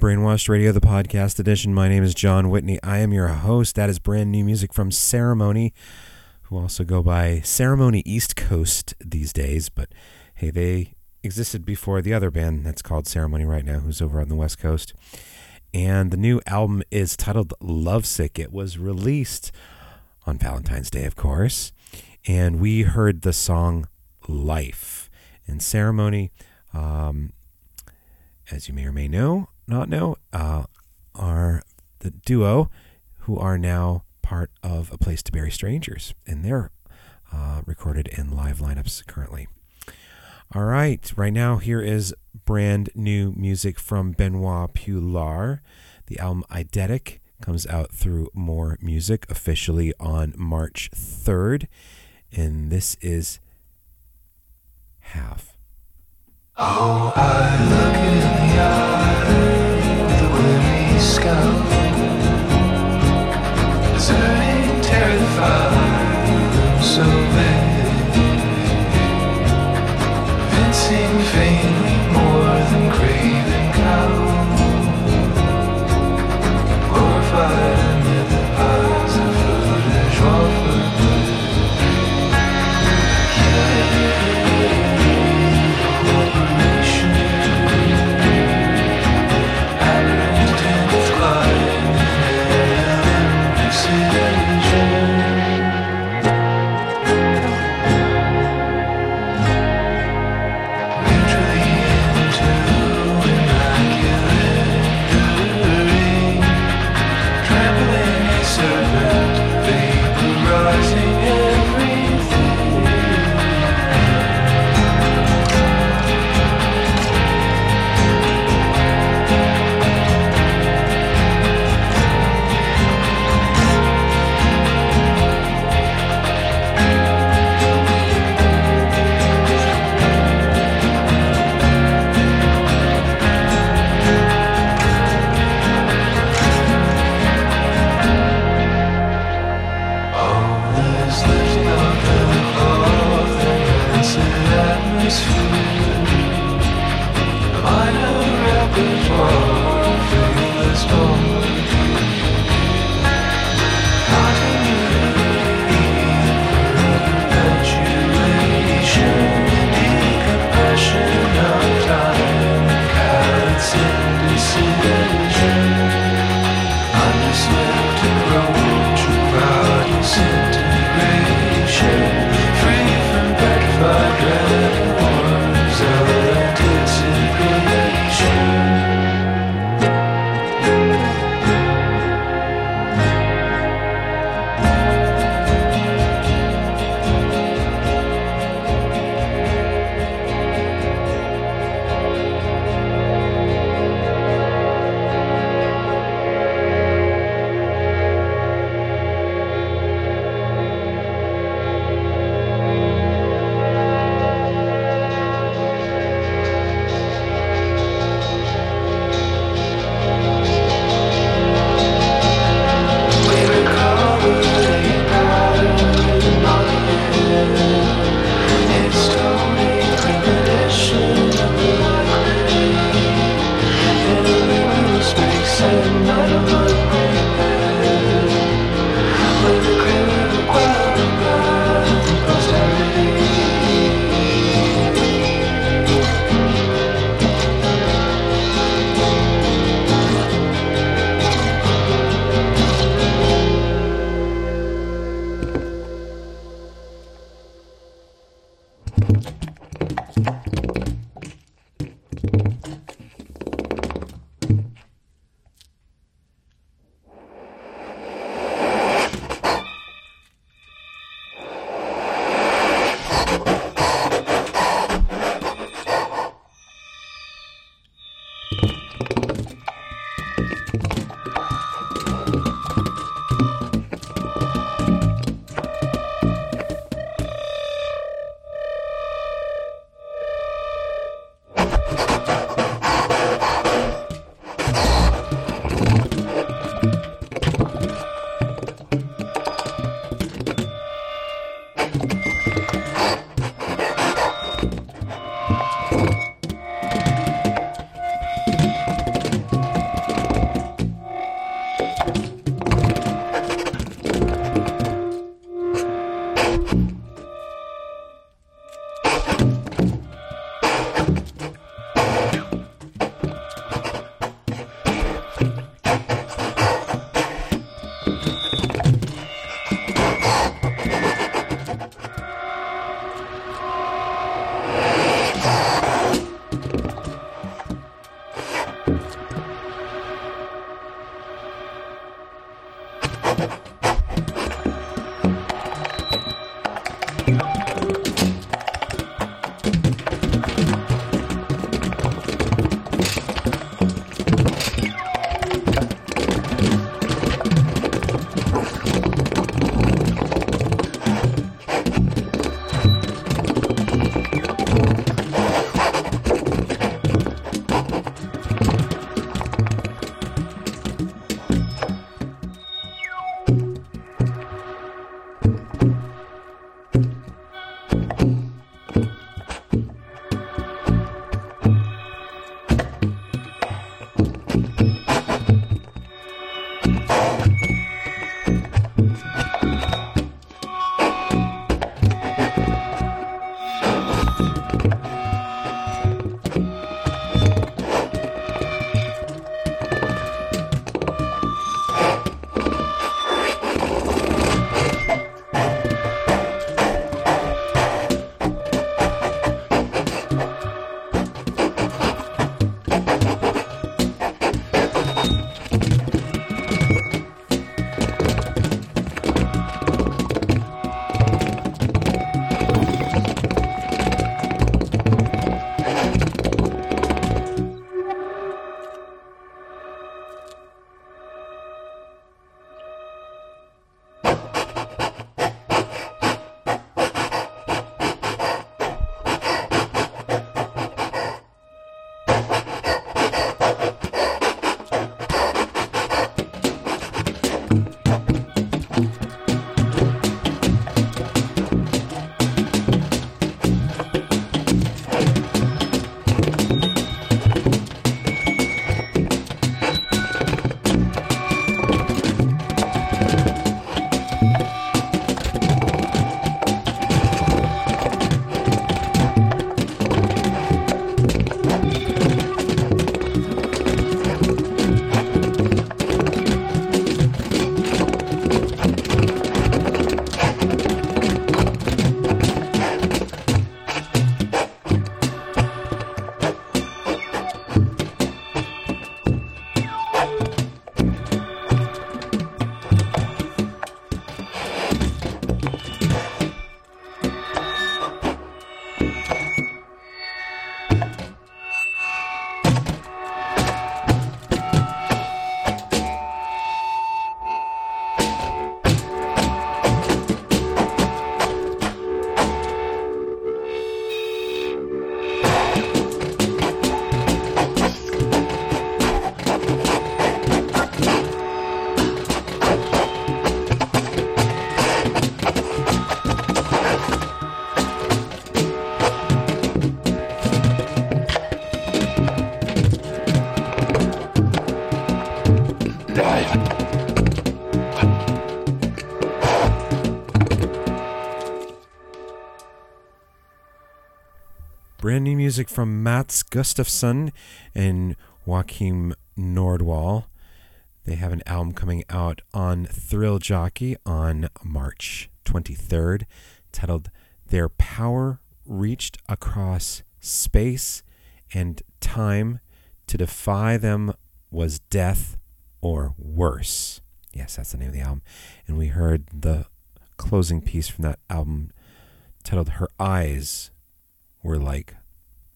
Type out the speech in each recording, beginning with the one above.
Brainwashed Radio, the podcast edition. My name is Jon Whitney. I am your host. That is brand new music from Ceremony, who also go by Ceremony East Coast these days. But hey, they existed before the other band that's called Ceremony right now, who's over on the West Coast. And the new album is titled Lovesick. It was released on Valentine's Day, of course. And we heard the song Life. And Ceremony, um, as you may or may know, not know, uh, are the duo who are now part of A Place to Bury Strangers. And they're uh, recorded in live lineups currently. All right, right now here is brand new music from Benoit Pioulard. The album Eidetic comes out through Morr Music officially on March 3rd, and this is Half. Oh, scowl, deserting, terrified, so bad. Music from Mats Gustafsson and Joachim Nordwall. They have an album coming out on Thrill Jockey on March 23rd titled Their Power Reached Across Space and Time to Defy Them Was Death or Worse. Yes, that's the name of the album. And we heard the closing piece from that album titled Her Eyes Were Like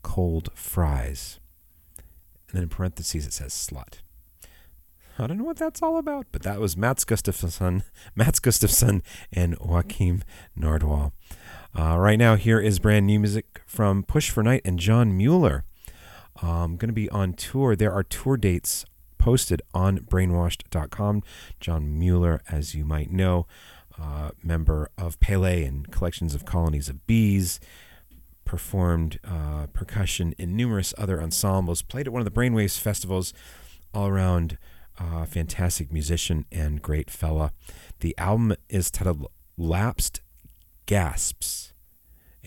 Cold Fries. And then in parentheses it says slut. I don't know what that's all about, but that was Mats Gustafsson, Mats Gustafsson, and Joachim Nordwall. Uh, right now, here is brand new music from Push for Night and Jon Mueller. Um, going to be on tour. There are tour dates posted on brainwashed.com. Jon Mueller, as you might know, uh, member of Pele and collections of colonies of bees, performed uh, percussion in numerous other ensembles, played at one of the Brainwaves festivals all around uh, fantastic musician and great fella. The album is titled Lapsed Gasps,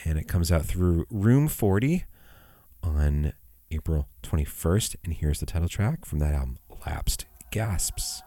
and it comes out through Room 40 on April 21st. And here's the title track from that album, Lapsed Gasps.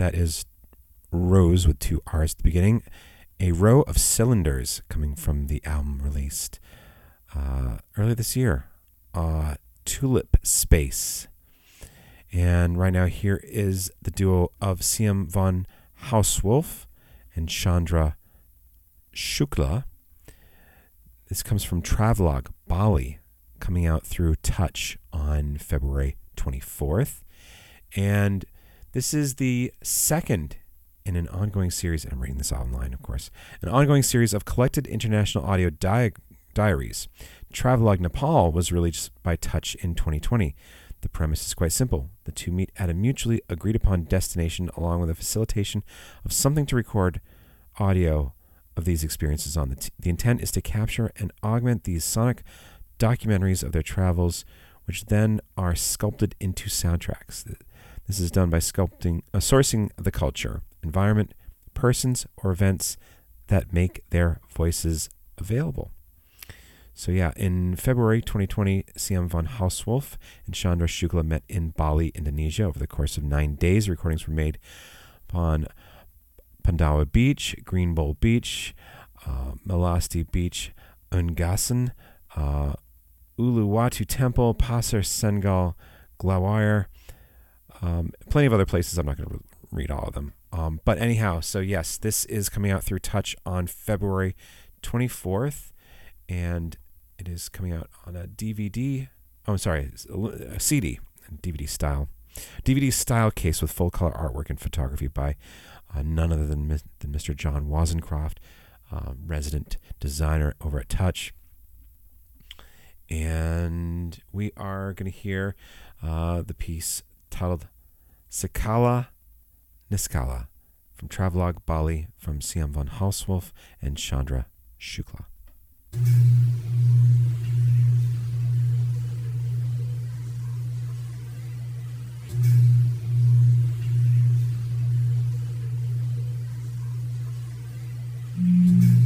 That is Rose with two R's at the beginning, a row of cylinders coming from the album released uh, earlier this year, uh, Tulip Space. And right now, here is the duo of CM von Hausswolff and Chandra Shukla. This comes from Travelogue Bali, coming out through Touch on February 24th. And this is the second in an ongoing series, I'm reading this online, of course, an ongoing series of collected international audio di- diaries. Travelogue Nepal was released by Touch in 2020. The premise is quite simple. The two meet at a mutually agreed upon destination along with a facilitation of something to record audio of these experiences on. The, t- the intent is to capture and augment these sonic documentaries of their travels, which then are sculpted into soundtracks. This is done by sculpting, uh, sourcing the culture, environment, persons, or events that make their voices available. So yeah, in February 2020, CM von Hausswolff and Chandra Shukla met in Bali, Indonesia. Over the course of nine days, recordings were made upon Pandawa Beach, Green Bowl Beach, uh, Melasti Beach, Ungasan, uh, Uluwatu Temple, Pasir Sengal, Glawire, um, plenty of other places. I'm not going to re- read all of them. Um, but anyhow, so yes, this is coming out through Touch on February 24th, and it is coming out on a DVD. Oh, I'm sorry, a CD, DVD style, DVD style case with full color artwork and photography by uh, none other than, than Mr. Jon Wozencroft, uh, resident designer over at Touch. And we are going to hear uh, the piece titled Sakala Niskala from Travelogue Bali from CM von Hausswolff and Chandra Shukla. Mm-hmm.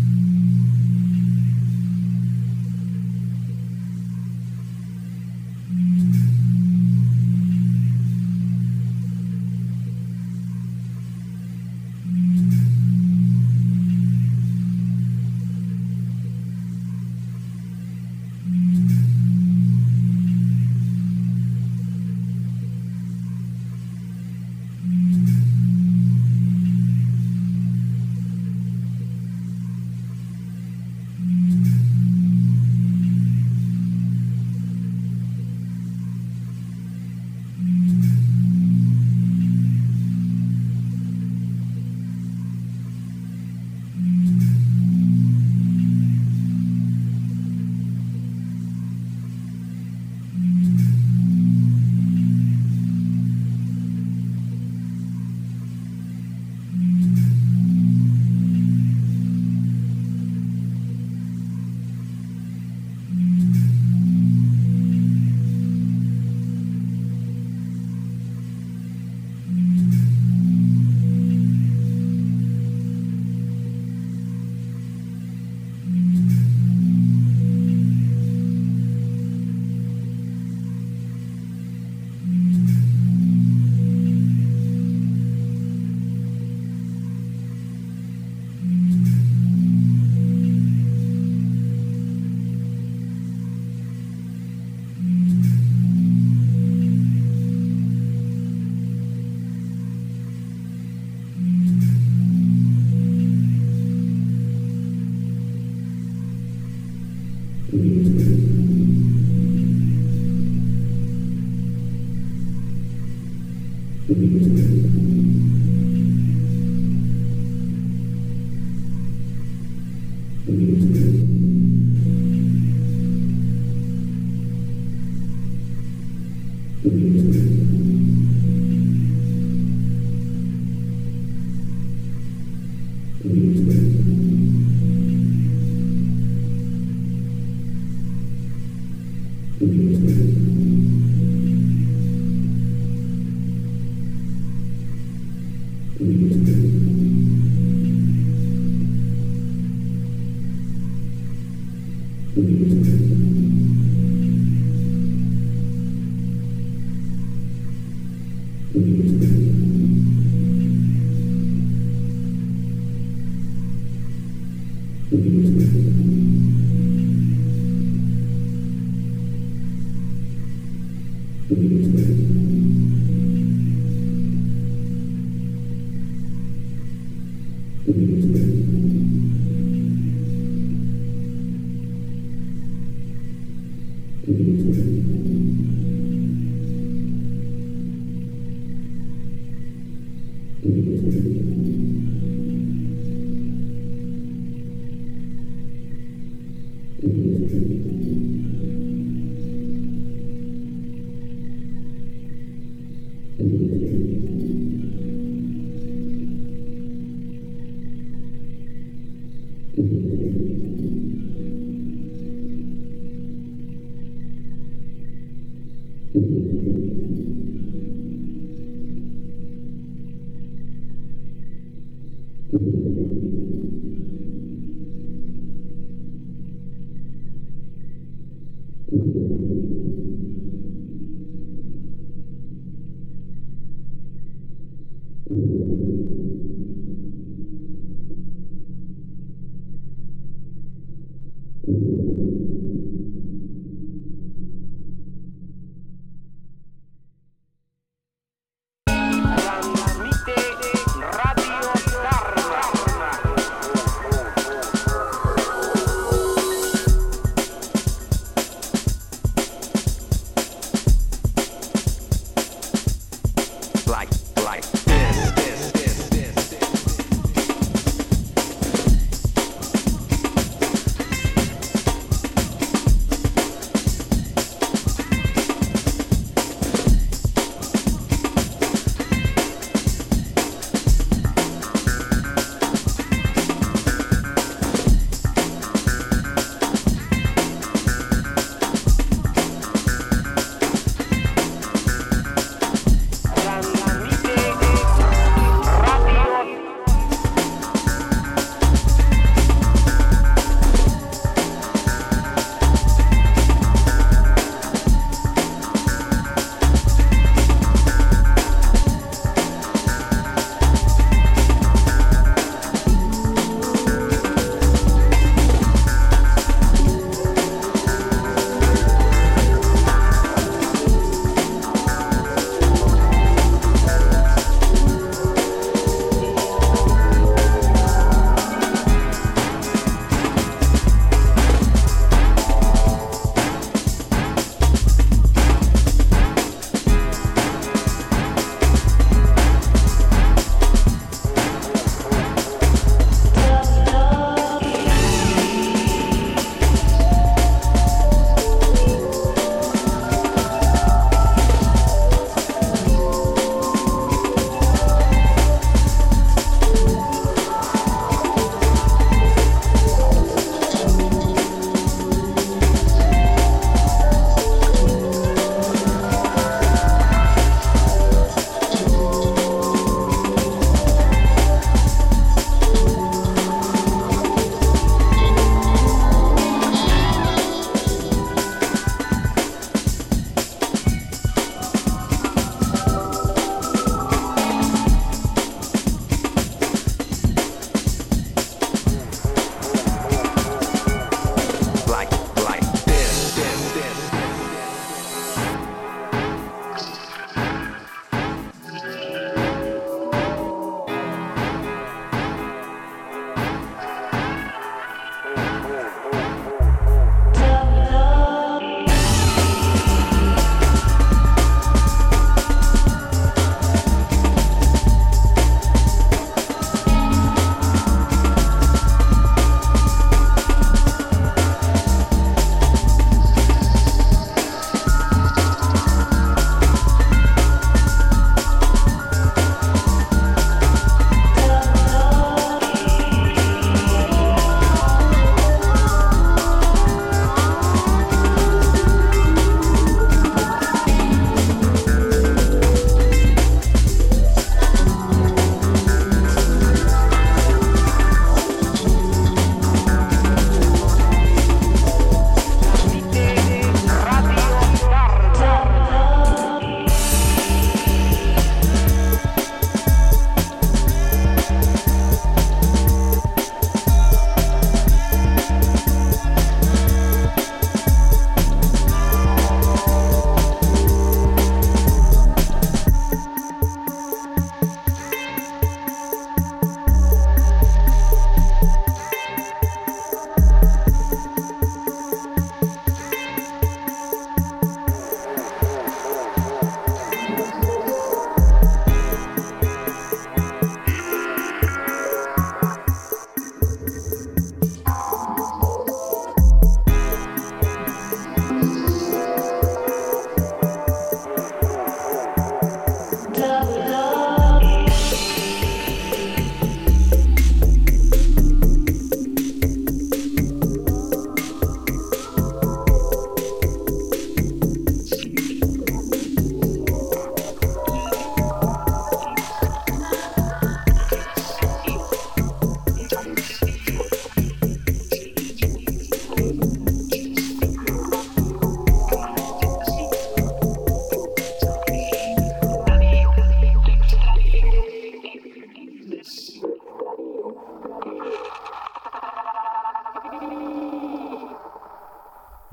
Thank you.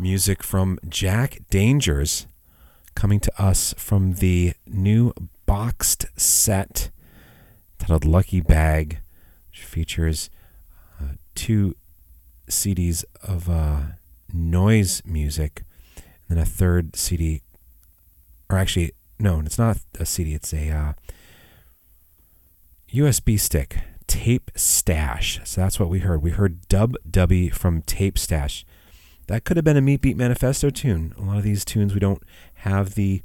Music from Jack Dangers coming to us from the new boxed set titled Lucky Bag, which features uh, two CDs of uh, noise music and then a third CD, or actually, no, it's not a CD, it's a uh, USB stick, Tape Stash. So that's what we heard. We heard Dub Dubby from Tape Stash. That could have been a Meat Beat Manifesto tune. A lot of these tunes we don't have the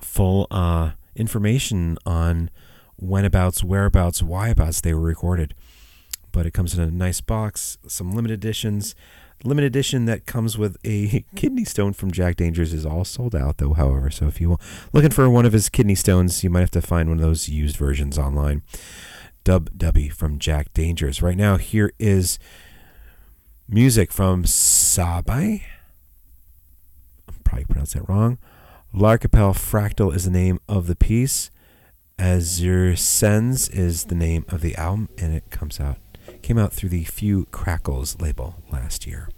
full uh, information on whenabouts, whereabouts, whyabouts they were recorded. But it comes in a nice box, some limited editions. Limited edition that comes with a kidney stone from Jack Dangers is all sold out though. However, so if you're looking for one of his kidney stones, you might have to find one of those used versions online. Dub Dubby from Jack Dangers. Right now, here is music from Sabai. I'm probably pronouncing that wrong. L'Archipel Fractal is the name of the piece. Azure Sens is the name of the album, and it comes out came out through the Few Crackles label last year.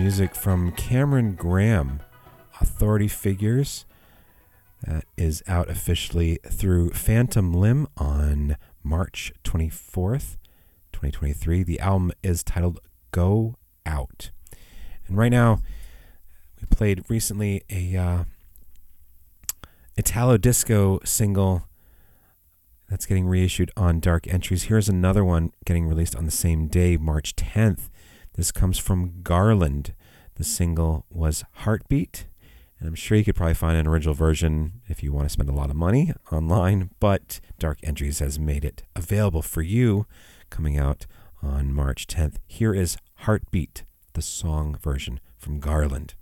Music from Cameron Graham, Authority Figures. That is out officially through Phantom Limb on March 24th, 2023. The album is titled Go Out. And right now, we played recently a uh, Italo disco single that's getting reissued on Dark Entries. Here's another one getting released on the same day, March 10th. This comes from Garland. The single was Heartbeat. And I'm sure you could probably find an original version if you want to spend a lot of money online, but Dark Entries has made it available for you coming out on March 10th. Here is Heartbeat, the song version from Garland.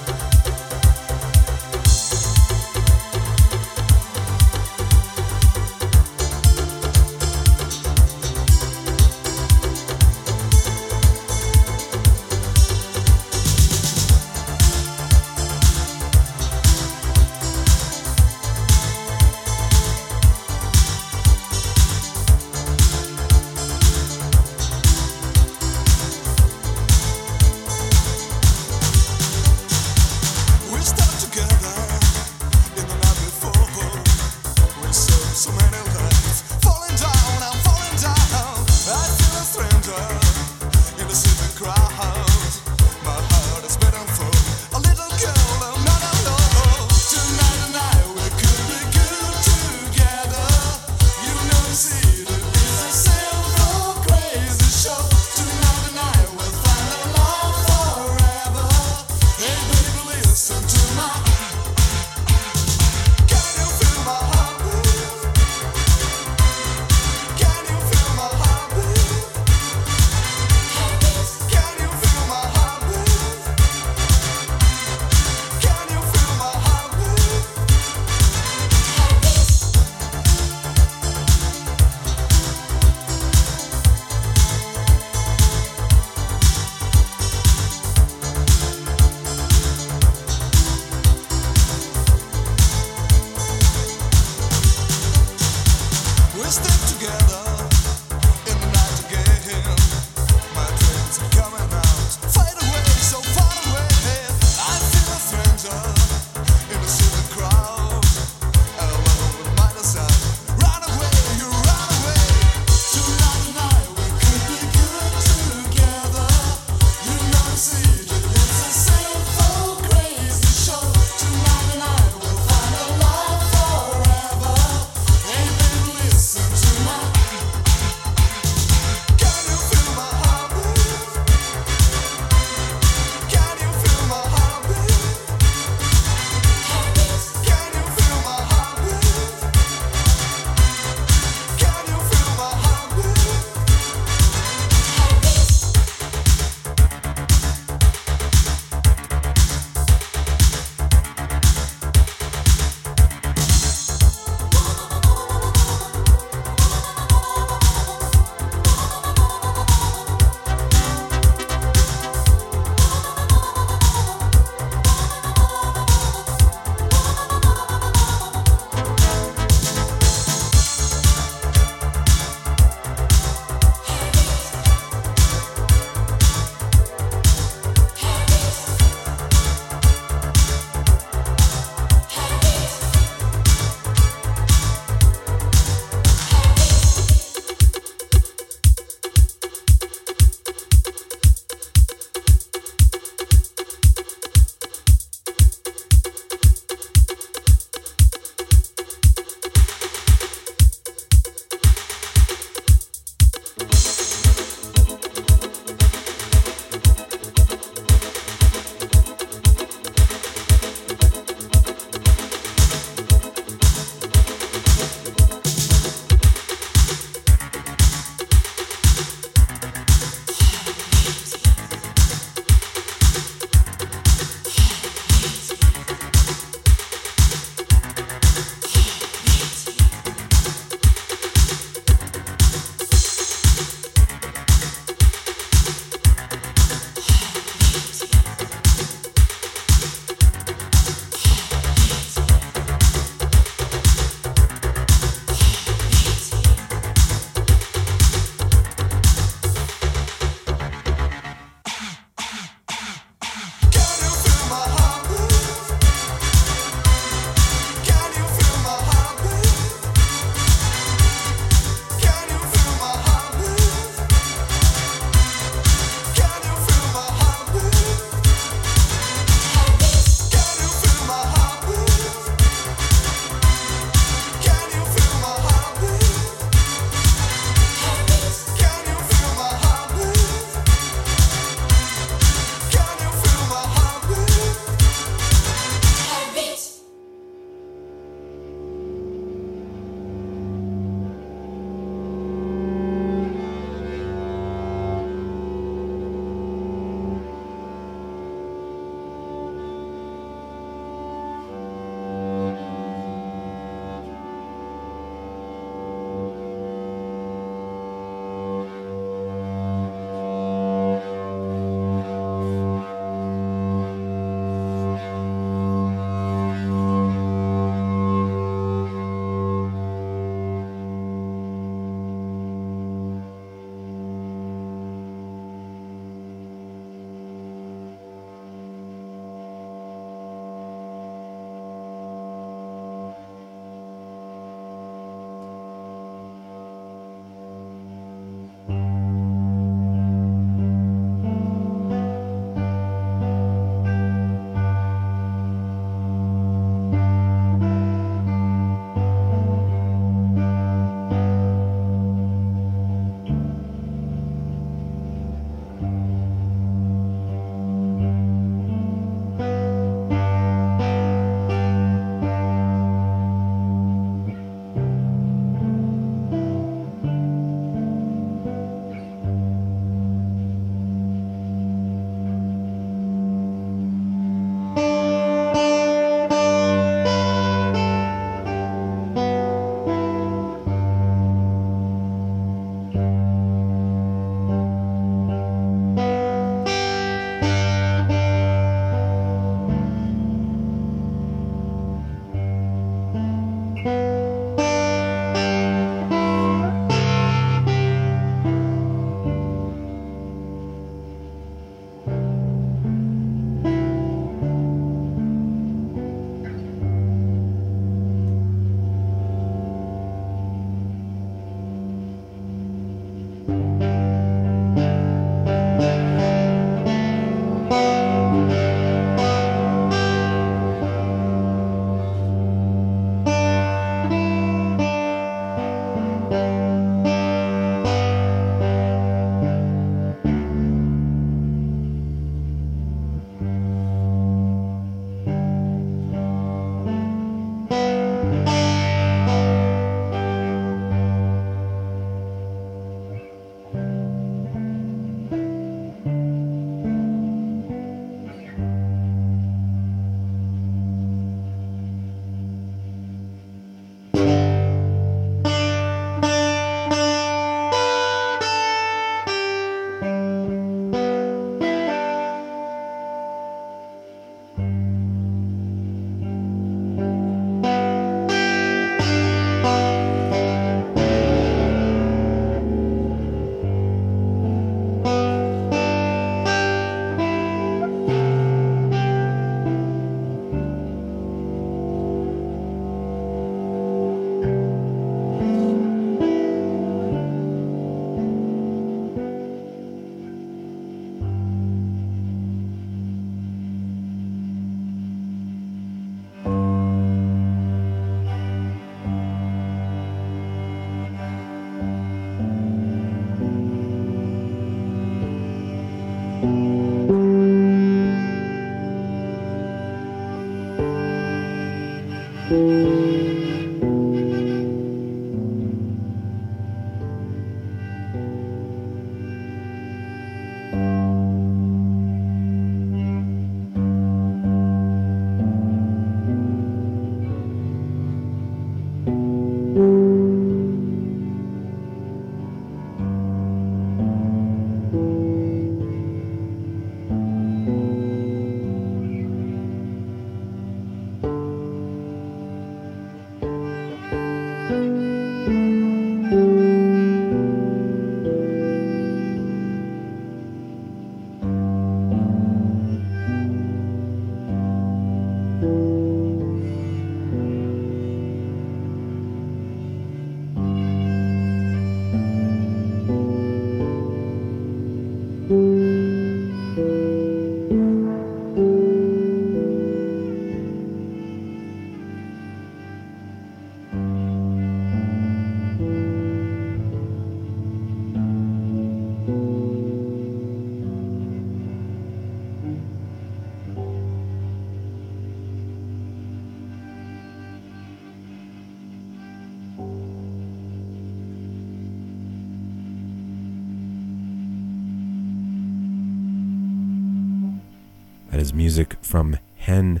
Music from Hen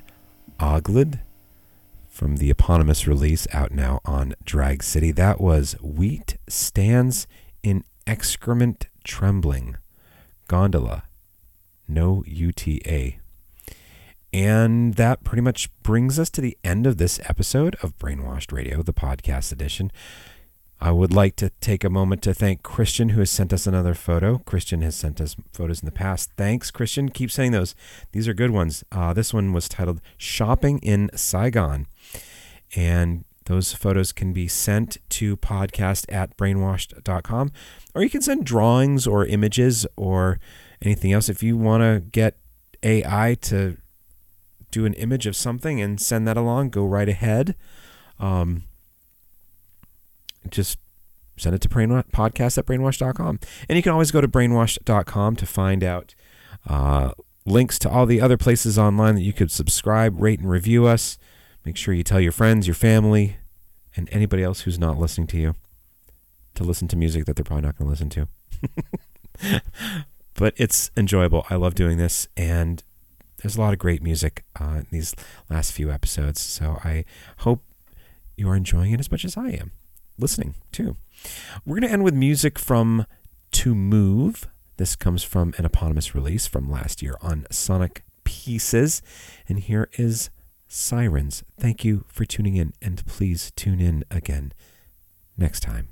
Ogledd from the eponymous release out now on Drag City. That was Wheat Stands in Excrement Trembling. Gondola. No UTA. And that pretty much brings us to the end of this episode of Brainwashed Radio, the podcast edition. I would like to take a moment to thank Christian, who has sent us another photo. Christian has sent us photos in the past. Thanks, Christian. Keep sending those. These are good ones. Uh, this one was titled Shopping in Saigon. And those photos can be sent to podcast at brainwashed.com, or you can send drawings or images or anything else. If you want to get AI to do an image of something and send that along, go right ahead. Um, just send it to brainwash, podcast at brainwash.com. And you can always go to brainwash.com to find out uh, links to all the other places online that you could subscribe, rate, and review us. Make sure you tell your friends, your family, and anybody else who's not listening to you to listen to music that they're probably not going to listen to. but it's enjoyable. I love doing this, and there's a lot of great music uh, in these last few episodes. So I hope you are enjoying it as much as I am listening too. We're going to end with music from To Move. This comes from an eponymous release from last year on Sonic Pieces. And here is Sirens. Thank you for tuning in, and please tune in again next time.